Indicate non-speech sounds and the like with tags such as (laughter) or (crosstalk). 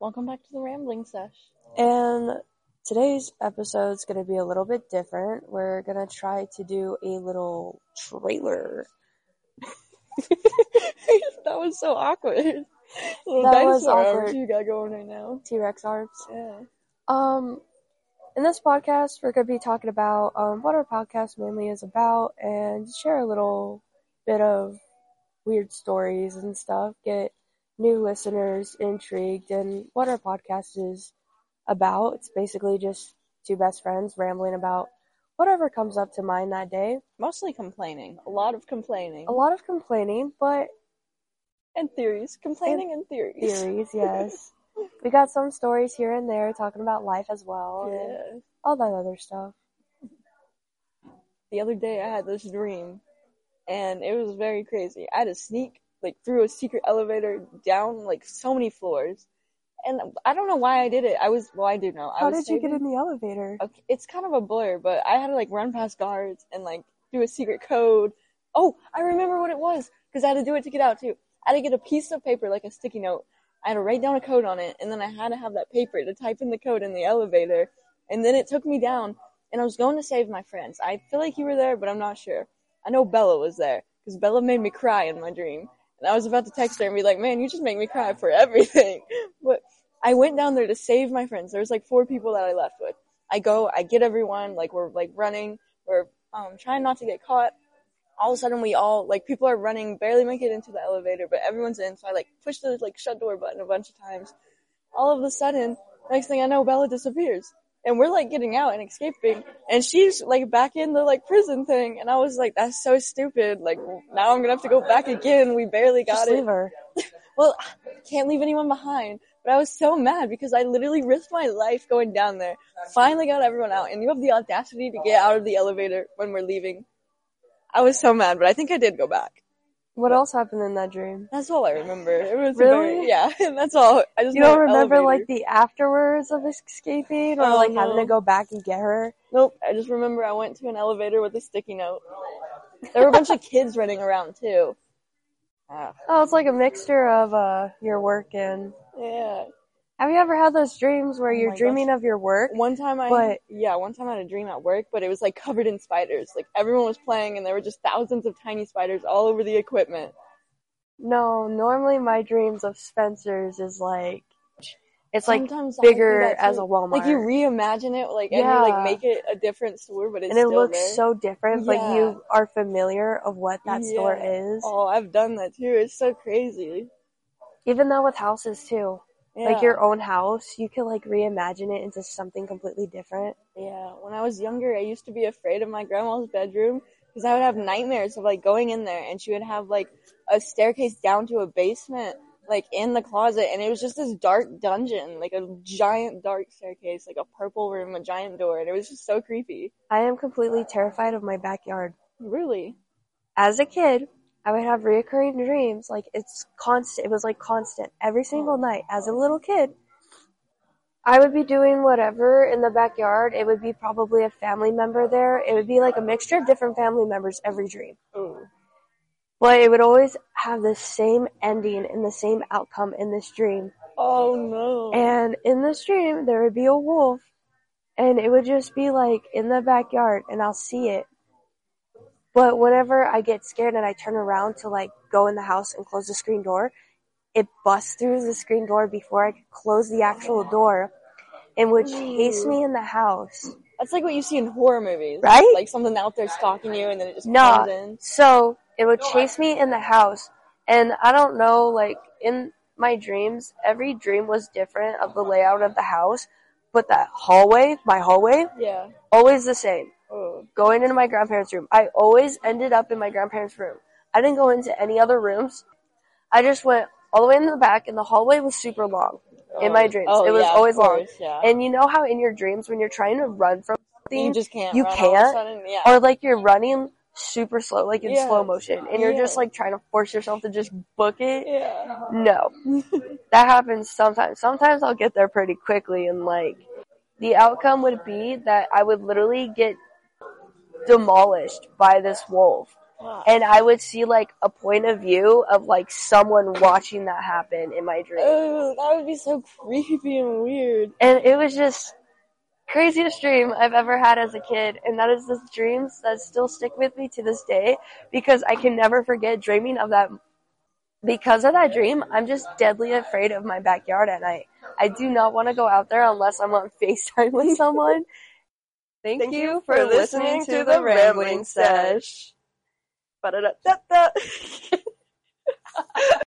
Welcome back to the rambling sesh. And today's episode is going to be a little bit different. We're going to try to do a little trailer. (laughs) that was so awkward. Little That was awkward. you got going right now. T-Rex arms. Yeah. Um, in this podcast, we're going to be talking about um, what our podcast mainly is about and share a little bit of weird stories and stuff. Get new listeners intrigued in what our podcast is about. It's basically just two best friends rambling about whatever comes up to mind that day. Mostly complaining. A lot of complaining. A lot of complaining, but And theories. Complaining and theories. theories, (laughs) yes. We got some stories here and there talking about life as well and Yeah. all that other stuff. The other day I had this dream and it was very crazy. I had to sneak like through a secret elevator down like so many floors. And I don't know why I did it. I was well I do know. I How did you get in the elevator? Okay, it's kind of a blur, but I had to like run past guards and like do a secret code. Oh, I remember what it was because I had to do it to get out too. I had to get a piece of paper, like a sticky note. I had to write down a code on it, and then I had to have that paper to type in the code in the elevator. And then it took me down, and I was going to save my friends. I feel like you were there, but I'm not sure. I know Bella was there because Bella made me cry in my dream, and I was about to text her and be like, "Man, you just make me cry for everything." (laughs) But I went down there to save my friends. There was like four people that I left with. I go, I get everyone, like we're like running, we're um trying not to get caught. All of a sudden we all like people are running, barely make it into the elevator, but everyone's in, so I like push the like shut door button a bunch of times. All of a sudden, next thing I know, Bella disappears. And we're like getting out and escaping, and she's like back in the like prison thing, and I was like, "That's so stupid!" Like now I'm gonna have to go back again. We barely got Just it. (laughs) Well, can't leave anyone behind. But I was so mad because I literally risked my life going down there. Finally got everyone out, and you have the audacity to get out of the elevator when we're leaving. I was so mad, but I think I did go back. What else happened in that dream? That's all I remember. It was Really? very- yeah, (laughs) that's all. I just You don't remember elevator. like the afterwards of escaping or Oh, like having to go back and get her? Nope. I just remember I went to an elevator with a sticky note. There were a bunch of kids running around too. Ah, (laughs) Oh, it's like a mixture of uh your work and yeah. Have you ever had those dreams where Oh you're dreaming of your work? One time I, But- yeah, one time I had a dream at work, but it was like covered in spiders. Like everyone was playing and there were just thousands of tiny spiders all over the equipment. No, normally my dreams of Spencer's is like it's like Sometimes bigger as a Walmart. Like you reimagine it, like, and you like make it a different store, but it's and it looks there. so different, but Yeah. you are familiar of what that store is. Oh, I've done that too. It's so crazy. Even though with houses too. Yeah. Like your own house, you could like reimagine it into something completely different. Yeah, when I was younger, I used to be afraid of my grandma's bedroom because I would have nightmares of like going in there and she would have like a staircase down to a basement, like in the closet, and it was just this dark dungeon, like a giant dark staircase, like a purple room, a giant door, and it was just so creepy. I am completely terrified of my backyard. Really? As a kid, I would have reoccurring dreams. Like it's constant. It was like constant every single oh. night. As a little kid, I would be doing whatever in the backyard. It would be probably a family member there. It would be like a mixture of different family members every dream. Oh. But it would always have the same ending and the same outcome in this dream. Oh no. And in this dream, there would be a wolf, and it would just be like in the backyard, and I'll see it. But whenever I get scared and I turn around to like go in the house and close the screen door, it busts through the screen door before I could close the actual door and would chase me in the house. That's like what you see in horror movies, Right? Like something out there stalking you, and then it just Nah. comes in. So it would chase me in the house. And I don't know, like in my dreams, every dream was different of the layout of the house. But that hallway, my hallway, Yeah. always the same. Oh. Going into my grandparents' room. I always ended up in my grandparents' room. I didn't go into any other rooms. I just went all the way in the back and the hallway was super long in my Oh. dreams. Oh, it was yeah, always long. Yeah. And you know how in your dreams when you're trying to run from something you just can't. you run all of a can't? sudden, Yeah. or like you're running super slow, like in slow motion, and you're just like trying to force yourself to just book it. yeah. No, (laughs) that happens sometimes. Sometimes I'll get there pretty quickly, and like the outcome would be that I would literally get demolished by this wolf. Wow. and I would see like a point of view of like someone watching that happen in my dream. Oh, that would be so creepy and weird. And it was just craziest dream I've ever had as a kid. And that is the dreams that still stick with me to this day because I can never forget dreaming of that. Because of that dream, I'm just deadly afraid of my backyard at night. I do not want to go out there unless I'm on (laughs) FaceTime with someone. (laughs) Thank, Thank you for listening to the Rambling Sesh. Ba-da-da-da-da. (laughs)